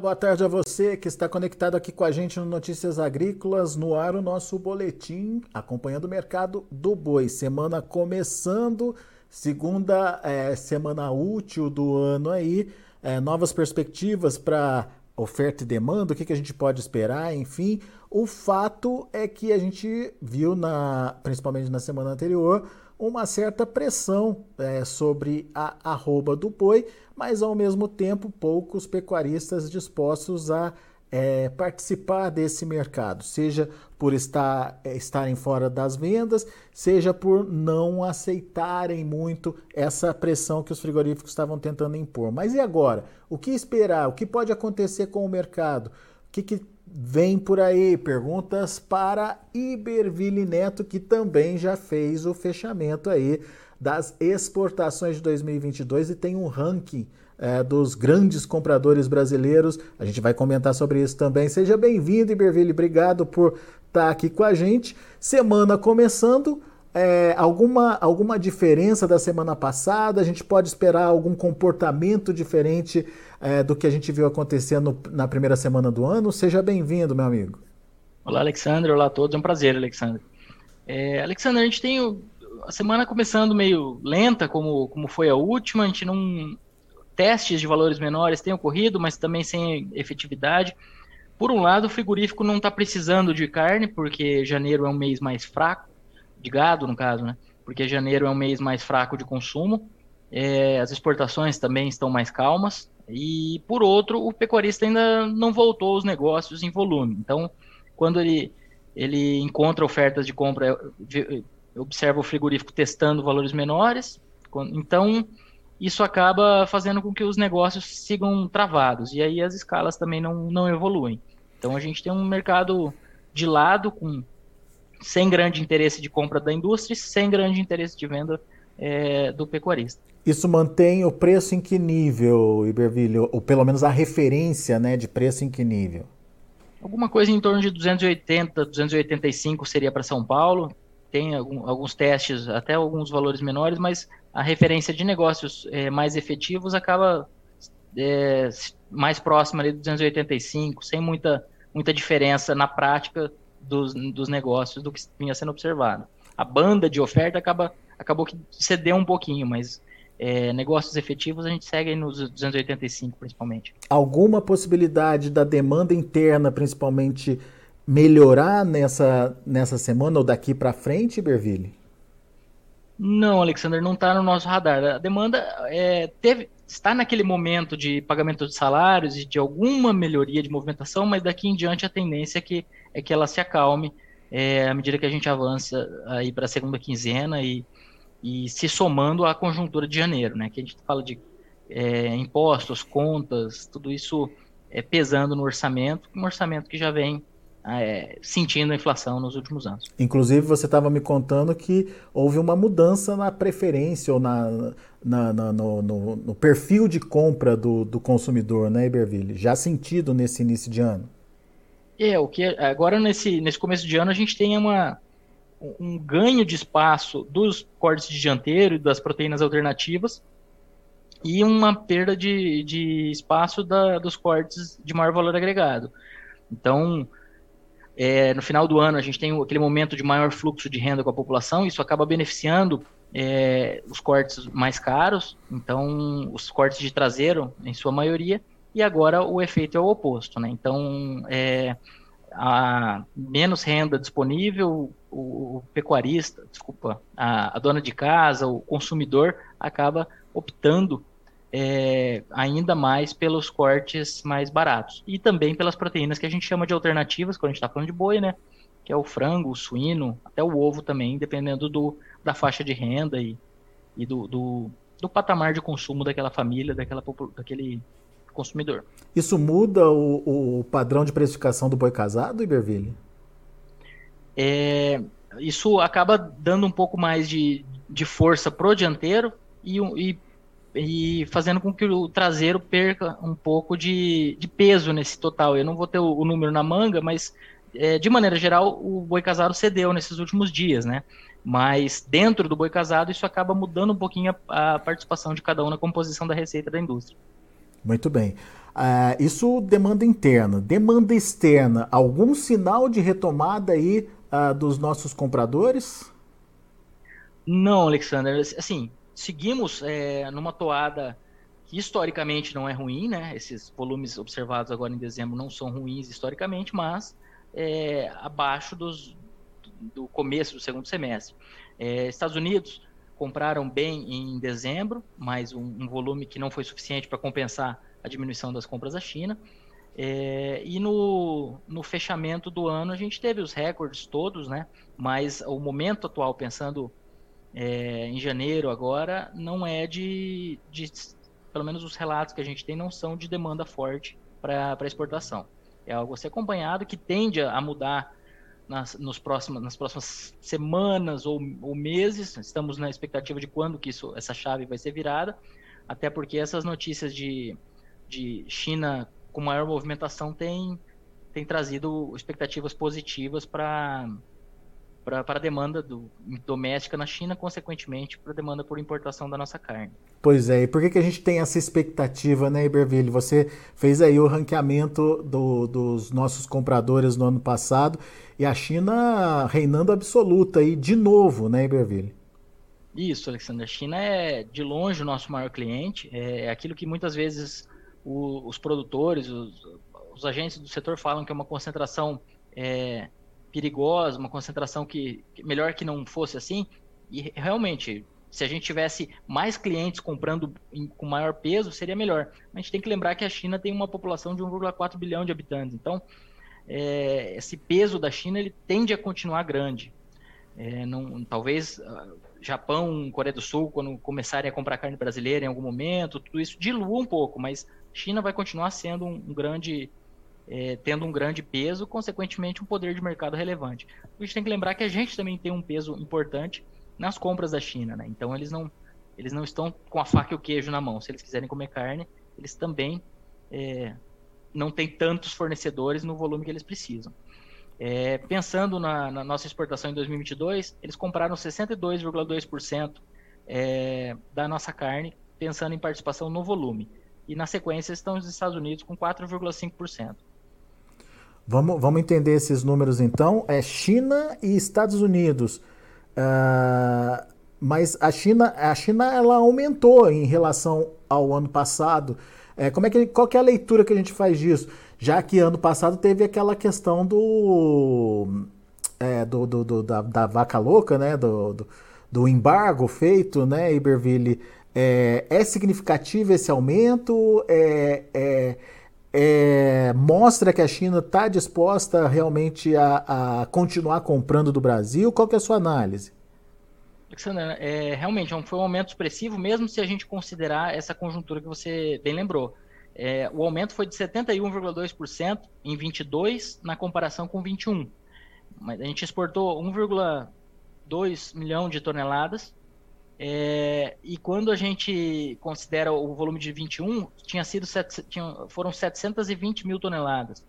Boa tarde a você que está conectado aqui com a gente no Notícias Agrícolas, no ar o nosso boletim acompanhando o mercado do boi. Semana começando, segunda é, semana útil do ano aí, é, novas perspectivas para oferta e demanda, o que, que a gente pode esperar, enfim. O fato é que a gente viu, na, principalmente na semana anterior, uma certa pressão é, sobre a arroba do boi, mas ao mesmo tempo poucos pecuaristas dispostos a é, participar desse mercado, seja por estar, é, estarem fora das vendas, seja por não aceitarem muito essa pressão que os frigoríficos estavam tentando impor. Mas e agora? O que esperar? O que pode acontecer com o mercado? O que, que vem por aí? Perguntas para Iberville Neto, que também já fez o fechamento aí das exportações de 2022 e tem um ranking é, dos grandes compradores brasileiros. A gente vai comentar sobre isso também. Seja bem-vindo, Iberville. Obrigado por estar aqui com a gente. Semana começando. É, alguma, alguma diferença da semana passada? A gente pode esperar algum comportamento diferente é, do que a gente viu acontecendo na primeira semana do ano? Seja bem-vindo, meu amigo. Olá, Alexandre. Olá a todos. É um prazer, Alexandre. É, Alexandre, a gente tem o, a semana começando meio lenta, como, como foi a última. A gente não. Testes de valores menores têm ocorrido, mas também sem efetividade. Por um lado, o frigorífico não está precisando de carne, porque janeiro é um mês mais fraco, de gado, no caso, né? Porque janeiro é um mês mais fraco de consumo. É, as exportações também estão mais calmas. E, por outro, o pecuarista ainda não voltou aos negócios em volume. Então, quando ele, ele encontra ofertas de compra, observa o frigorífico testando valores menores. Então, isso acaba fazendo com que os negócios sigam travados. E aí as escalas também não, não evoluem. Então, a gente tem um mercado de lado com sem grande interesse de compra da indústria e sem grande interesse de venda é, do pecuarista. Isso mantém o preço em que nível, Iberville? Ou pelo menos a referência né, de preço em que nível? Alguma coisa em torno de 280, 285 seria para São Paulo. Tem algum, alguns testes, até alguns valores menores, mas a referência de negócios é, mais efetivos acaba é, mais próxima ali de 285, sem muita, muita diferença na prática dos, dos negócios do que vinha sendo observado. A banda de oferta acaba, acabou que cedeu um pouquinho, mas é, negócios efetivos a gente segue nos 285 principalmente. Alguma possibilidade da demanda interna, principalmente, melhorar nessa, nessa semana ou daqui para frente, Berville? Não, Alexander, não está no nosso radar. A demanda é, teve, está naquele momento de pagamento de salários e de alguma melhoria de movimentação, mas daqui em diante a tendência é que, é que ela se acalme é, à medida que a gente avança aí para a segunda quinzena e e se somando à conjuntura de janeiro, né? Que a gente fala de é, impostos, contas, tudo isso é, pesando no orçamento, um orçamento que já vem é, sentindo a inflação nos últimos anos. Inclusive, você estava me contando que houve uma mudança na preferência ou na, na, na no, no, no, perfil de compra do, do consumidor, né, Iberville? Já sentido nesse início de ano? É, o que agora nesse, nesse começo de ano a gente tem uma, um ganho de espaço dos cortes de dianteiro e das proteínas alternativas e uma perda de, de espaço da, dos cortes de maior valor agregado. Então, é, no final do ano, a gente tem aquele momento de maior fluxo de renda com a população, isso acaba beneficiando é, os cortes mais caros, então, os cortes de traseiro, em sua maioria, e agora o efeito é o oposto. Né? Então, é, a menos renda disponível, o, pecuarista, desculpa, a, a, dona de casa, o consumidor acaba optando é, ainda mais pelos cortes mais baratos e também pelas proteínas que a gente chama de alternativas quando a gente está falando de boi, né? Que é o frango, o suíno, até o ovo também, dependendo do, da faixa de renda e, e do, do, do patamar de consumo daquela família, daquela, daquele consumidor. Isso muda o, o padrão de precificação do boi casado, Iberville? É, isso acaba dando um pouco mais de, de força pro dianteiro e, e, e, fazendo com que o traseiro perca um pouco de, de peso nesse total. Eu não vou ter o, o número na manga, mas é, de maneira geral o boi casado cedeu nesses últimos dias, né? Mas dentro do boi casado isso acaba mudando um pouquinho a, a participação de cada um na composição da receita da indústria. Muito bem. Uh, isso demanda interna. Demanda externa, algum sinal de retomada aí uh, dos nossos compradores? Não, Alexander. Assim, seguimos é, numa toada que historicamente não é ruim, né? Esses volumes observados agora em dezembro não são ruins historicamente, mas é, abaixo dos, do começo do segundo semestre. É, Estados Unidos compraram bem em dezembro, mas um, um volume que não foi suficiente para compensar a diminuição das compras da China. É, e no, no fechamento do ano a gente teve os recordes todos, né? Mas o momento atual, pensando é, em janeiro agora, não é de, de pelo menos os relatos que a gente tem, não são de demanda forte para exportação. É algo a ser acompanhado que tende a mudar nas, nos próximos, nas próximas semanas ou, ou, meses. Estamos na expectativa de quando que isso, essa chave vai ser virada, até porque essas notícias de, de China com maior movimentação têm tem trazido expectativas positivas para para a demanda do, doméstica na China, consequentemente, para a demanda por importação da nossa carne. Pois é, e por que, que a gente tem essa expectativa, né, Iberville? Você fez aí o ranqueamento do, dos nossos compradores no ano passado e a China reinando absoluta aí de novo, né, Iberville? Isso, Alexandre. A China é de longe o nosso maior cliente. É aquilo que muitas vezes o, os produtores, os, os, agentes do setor falam que é uma concentração é, perigosa, uma concentração que, melhor que não fosse assim. E realmente, se a gente tivesse mais clientes comprando em, com maior peso, seria melhor. A gente tem que lembrar que a China tem uma população de 1,4 bilhão de habitantes. Então, é, esse peso da China ele tende a continuar grande. É, não, talvez uh, Japão, Coreia do Sul, quando começarem a comprar carne brasileira em algum momento, tudo isso dilua um pouco, mas China vai continuar sendo um, um grande é, tendo um grande peso, consequentemente um poder de mercado relevante. A gente tem que lembrar que a gente também tem um peso importante nas compras da China, né? Então eles não, eles não estão com a faca e o queijo na mão. Se eles quiserem comer carne, eles também é, não têm tantos fornecedores no volume que eles precisam. É, pensando na, na, nossa exportação em 2022, eles compraram 62,2% é, da nossa carne, pensando em participação no volume. E na sequência estão os Estados Unidos com 4,5%. Vamos, vamos entender esses números então. É China e Estados Unidos. Uh, mas a China, a China ela aumentou em relação ao ano passado. É, como é que, qual que é a leitura que a gente faz disso? Já que ano passado teve aquela questão do, é, do, do, do da, da, vaca louca, né? Do, do, do, embargo feito, né, Iberville? É, é significativo esse aumento? É, é é, mostra que a China está disposta realmente a, a, continuar comprando do Brasil? Qual que é a sua análise? Alexandre, é, realmente foi um aumento expressivo, mesmo se a gente considerar essa conjuntura que você bem lembrou. É, o aumento foi de 71,2% em 22 na comparação com 21. Mas a gente exportou 1,2 milhão de toneladas é, e quando a gente considera o volume de 21, tinha sido set, tinha, foram 720 mil toneladas.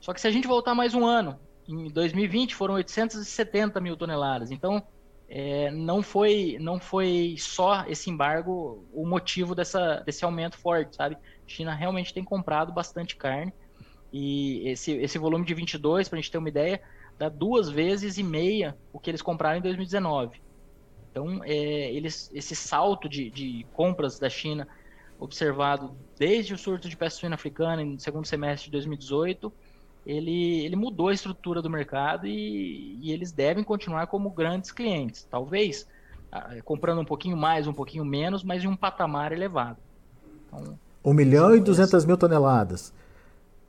Só que se a gente voltar mais um ano, em 2020 foram 870 mil toneladas. Então, é, não foi não foi só esse embargo o motivo dessa, desse aumento forte, sabe? China realmente tem comprado bastante carne e esse, esse volume de 22, para a gente ter uma ideia, dá duas vezes e meia o que eles compraram em 2019. Então, é, eles, esse salto de, de, compras da China observado desde o surto de peste suína africana no segundo semestre de 2018, ele, ele mudou a estrutura do mercado e, e eles devem continuar como grandes clientes. Talvez comprando um pouquinho mais, um pouquinho menos, mas em um patamar elevado. Então, 1 milhão e 200 mil toneladas.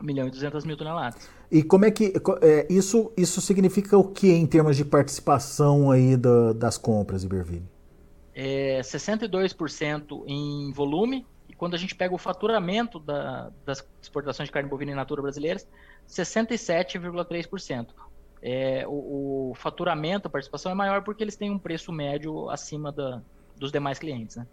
1 milhão e 200 mil toneladas. E como é que é, isso, isso significa o que em termos de participação aí da, das compras, Iberville? É 62% em volume, e quando a gente pega o faturamento da, das exportações de carne bovina in natura brasileiras, 67,3%. É, o, o, faturamento, a participação é maior porque eles têm um preço médio acima da, dos demais clientes. Né?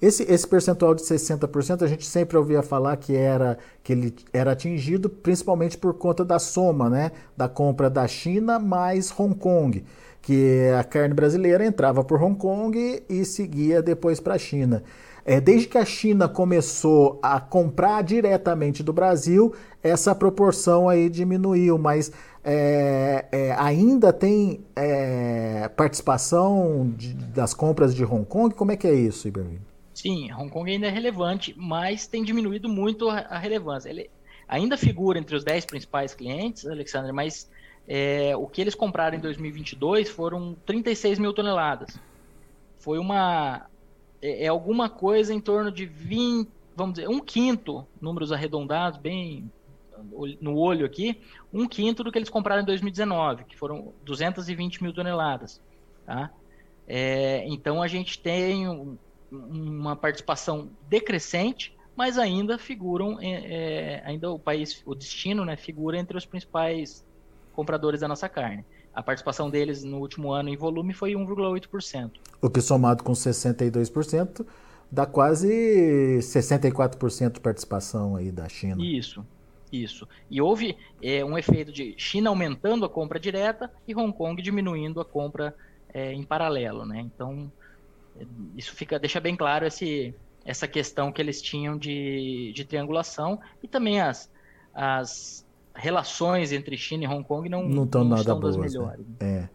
Esse, esse percentual de 60% a gente sempre ouvia falar que era que ele era atingido principalmente por conta da soma, né, da compra da China mais Hong Kong, que a carne brasileira entrava por Hong Kong e seguia depois para a China. É, desde que a China começou a comprar diretamente do Brasil, essa proporção aí diminuiu, mas é, é, ainda tem é, participação de, das compras de Hong Kong? Como é que é isso, Iberville? Sim, Hong Kong ainda é relevante, mas tem diminuído muito a, a relevância. Ele ainda figura entre os 10 principais clientes, Alexandre, mas é, o que eles compraram em 2022 foram 36 mil toneladas. Foi uma. É, é, alguma coisa em torno de 20, vamos dizer, um quinto, números arredondados, bem no olho aqui, um quinto do que eles compraram em 2019, que foram 220 mil toneladas. Tá? É, então a gente tem uma participação decrescente, mas ainda figuram, é, é, ainda o país, o destino, né, figura entre os principais compradores da nossa carne. A participação deles no último ano em volume foi 1,8%. O que somado com 62% dá quase 64% de participação aí da China. Isso, isso. E houve é, um efeito de China aumentando a compra direta e Hong Kong diminuindo a compra é, em paralelo, né? Então isso fica deixa bem claro esse, essa questão que eles tinham de, de triangulação e também as, as relações entre China e Hong Kong não, não, tão não nada estão boas, das né? melhores. Né? É.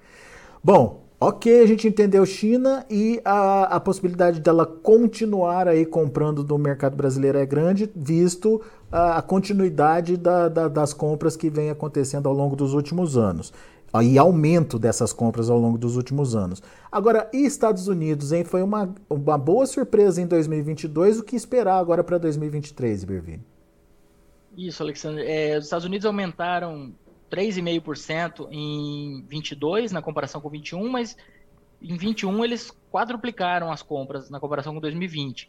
Bom, ok, a gente entendeu China e a, a possibilidade dela continuar aí comprando do mercado brasileiro é grande, visto a, a continuidade da, da, das compras que vem acontecendo ao longo dos últimos anos e aumento dessas compras ao longo dos últimos anos. Agora, e Estados Unidos, hein? Foi uma, uma boa surpresa em 2022. O que esperar agora para 2023, Bervini? Isso, Alexandre. É, os Estados Unidos aumentaram 3,5% em 22 na comparação com 21, mas em 21 eles quadruplicaram as compras na comparação com 2020.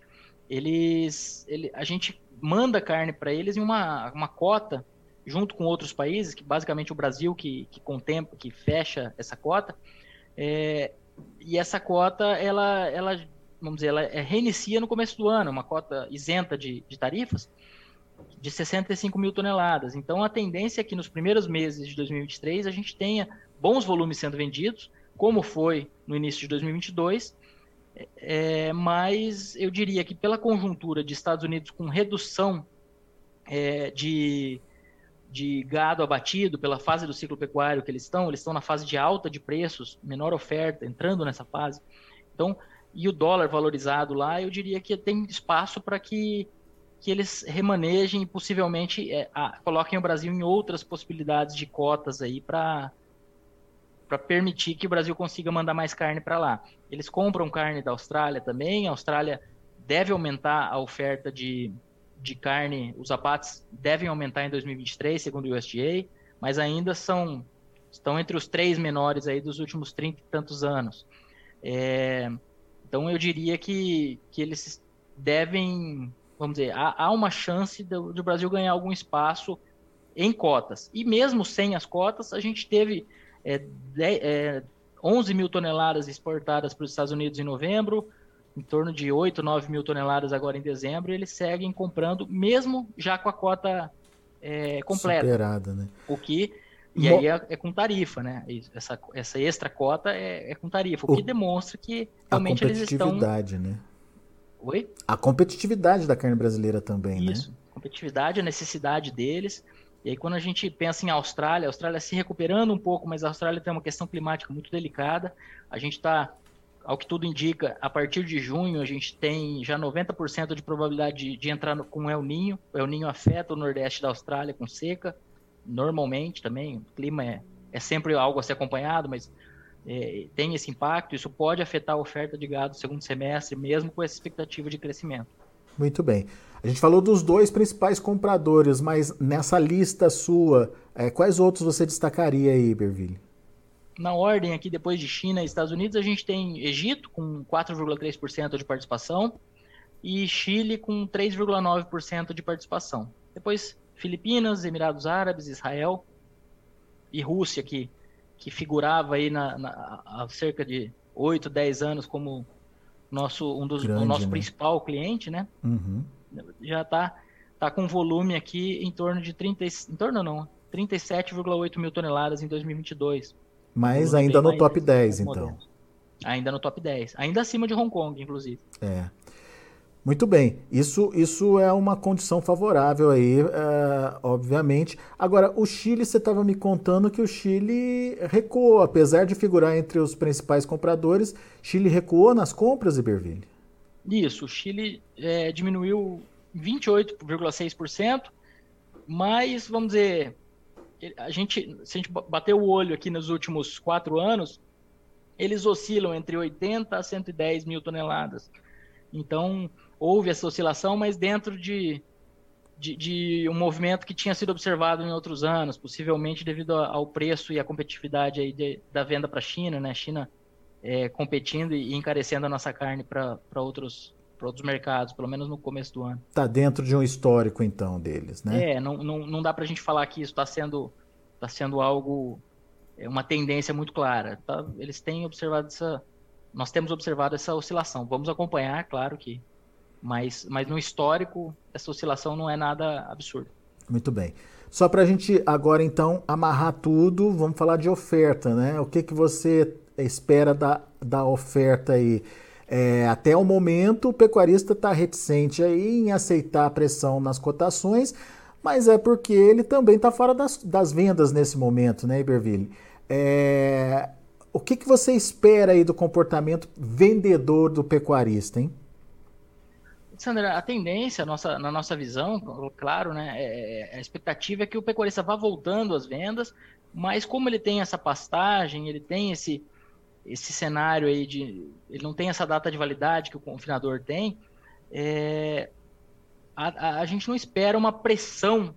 Eles, ele, a gente manda carne para eles em uma, uma cota junto com outros países, que basicamente o Brasil que, que contempla, que fecha essa cota, é, e essa cota, ela, ela, vamos dizer, ela é, reinicia no começo do ano, uma cota isenta de, de tarifas, de 65 mil toneladas. Então, a tendência é que nos primeiros meses de 2023 a gente tenha bons volumes sendo vendidos, como foi no início de 2022, é, mas eu diria que pela conjuntura de Estados Unidos com redução é, de de gado abatido pela fase do ciclo pecuário que eles estão, eles estão na fase de alta de preços, menor oferta, entrando nessa fase. Então, e o dólar valorizado lá, eu diria que tem espaço para que, que eles remanejem e possivelmente é, a, coloquem o Brasil em outras possibilidades de cotas aí para para permitir que o Brasil consiga mandar mais carne para lá. Eles compram carne da Austrália também, a Austrália deve aumentar a oferta de, de carne, os abates devem aumentar em 2023, segundo o USDA, mas ainda são estão entre os três menores aí dos últimos 30 e tantos anos. É, então eu diria que, que eles devem, vamos dizer, há, há uma chance do, do, Brasil ganhar algum espaço em cotas. E mesmo sem as cotas, a gente teve é, de, é, 11 mil toneladas exportadas para os Estados Unidos em novembro, em torno de 8, 9 mil toneladas agora em dezembro, e eles seguem comprando, mesmo já com a cota é, completa. Superada, né? O que. E Mo... aí é, é, com tarifa, né? Essa, essa extra cota é, é com tarifa, o, o, que demonstra que realmente eles estão. Né? Oi? A competitividade da carne brasileira também, Isso. né? Isso, competitividade, a necessidade deles. E aí, quando a gente pensa em Austrália, a Austrália se recuperando um pouco, mas a Austrália tem uma questão climática muito delicada. A gente está ao que tudo indica, a partir de junho a gente tem já 90% de probabilidade de, de entrar no, com El Ninho. O El Ninho afeta o nordeste da Austrália com seca, normalmente também. O clima é, é sempre algo a ser acompanhado, mas é, tem esse impacto. Isso pode afetar a oferta de gado no segundo semestre, mesmo com essa expectativa de crescimento. Muito bem. A gente falou dos dois principais compradores, mas nessa lista sua, é, quais outros você destacaria aí, Berville? na ordem aqui, depois de China e Estados Unidos, a gente tem Egito com 4,3% de participação e Chile com 3,9% de participação. Depois Filipinas, Emirados Árabes, Israel e Rússia, que, que figurava aí na, na, há cerca de 8, 10 anos como nosso, um dos, Grande, o nosso né? principal cliente, né? Uhum. Já está tá com volume aqui em torno de 30, em torno não, 37,8 mil toneladas em 2022. Mas ainda no top 10, então. Ainda no top 10. Ainda acima de Hong Kong, inclusive. É. Muito bem, isso, isso é uma condição favorável aí, uh, obviamente. Agora, o Chile, você estava me contando que o Chile recuou, apesar de figurar entre os principais compradores, Chile recuou nas compras, Iberville? Isso, o Chile é, diminuiu 28,6%, mas, vamos dizer, a gente, se a gente bater o olho aqui nos últimos quatro anos, eles oscilam entre 80 a 110 mil toneladas. Então, houve essa oscilação, mas dentro de, de, de, um movimento que tinha sido observado em outros anos, possivelmente devido ao preço e à competitividade aí de, da venda para a China, né? China é, competindo e encarecendo a nossa carne para outros, outros mercados, pelo menos no começo do ano. Está dentro de um histórico, então, deles, né? É, não, não, não dá para a gente falar que isso está sendo, tá sendo algo, é uma tendência muito clara. Tá? Eles têm observado essa, nós temos observado essa oscilação. Vamos acompanhar, claro que mas, mas no histórico, essa oscilação não é nada absurdo. Muito bem. Só para a gente agora então amarrar tudo, vamos falar de oferta, né? O que, que você espera da, da oferta aí? É, até o momento, o pecuarista está reticente aí em aceitar a pressão nas cotações, mas é porque ele também está fora das, das vendas nesse momento, né, Iberville? É, o que, que você espera aí do comportamento vendedor do pecuarista, hein? Sandra, a tendência, a nossa, na nossa visão, claro, né, é, é, a expectativa é que o pecuarista vá voltando às vendas, mas como ele tem essa pastagem, ele tem esse, esse cenário aí de. Ele não tem essa data de validade que o confinador tem, é, a, a, gente não espera uma pressão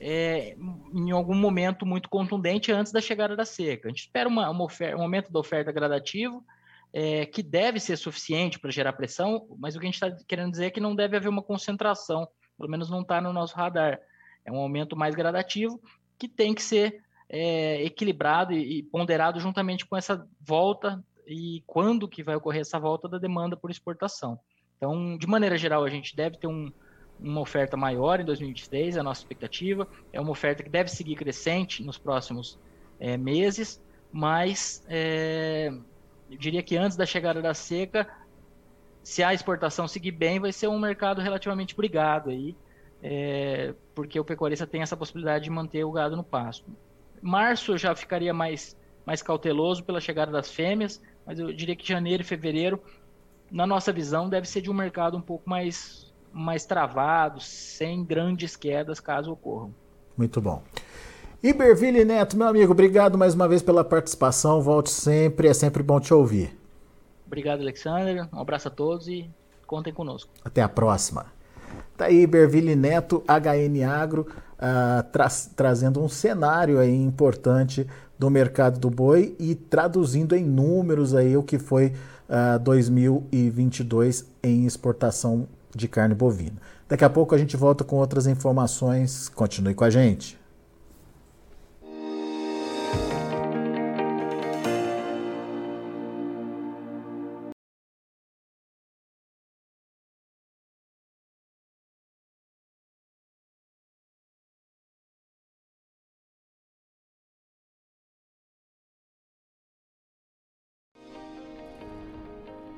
é, em algum momento muito contundente antes da chegada da seca. A gente espera uma, uma oferta, um aumento da oferta gradativo é, que deve ser suficiente para gerar pressão, mas o que a gente está querendo dizer é que não deve haver uma concentração, pelo menos não está no nosso radar. É um aumento mais gradativo que tem que ser é, equilibrado e, e ponderado juntamente com essa volta e quando que vai ocorrer essa volta da demanda por exportação. Então, de maneira geral, a gente deve ter um, uma oferta maior em 2023, é a nossa expectativa. É uma oferta que deve seguir crescente nos próximos é, meses, mas é, eu diria que antes da chegada da seca, se a exportação seguir bem, vai ser um mercado relativamente brigado aí, é, porque o pecuarista tem essa possibilidade de manter o gado no pasto. Março eu já ficaria mais, mais cauteloso pela chegada das fêmeas, mas eu diria que janeiro e fevereiro, na nossa visão, deve ser de um mercado um pouco mais, mais travado, sem grandes quedas caso ocorram. Muito bom. Iberville Neto, meu amigo, obrigado mais uma vez pela participação. Volte sempre, é sempre bom te ouvir. Obrigado, Alexander. Um abraço a todos e contem conosco. Até a próxima. Tá aí Iberville Neto, HN Agro, uh, tra trazendo um cenário aí importante do mercado do boi e traduzindo em números aí o que foi uh, ah, 2022 em exportação de carne bovina. Daqui a pouco a gente volta com outras informações. Continue com a gente.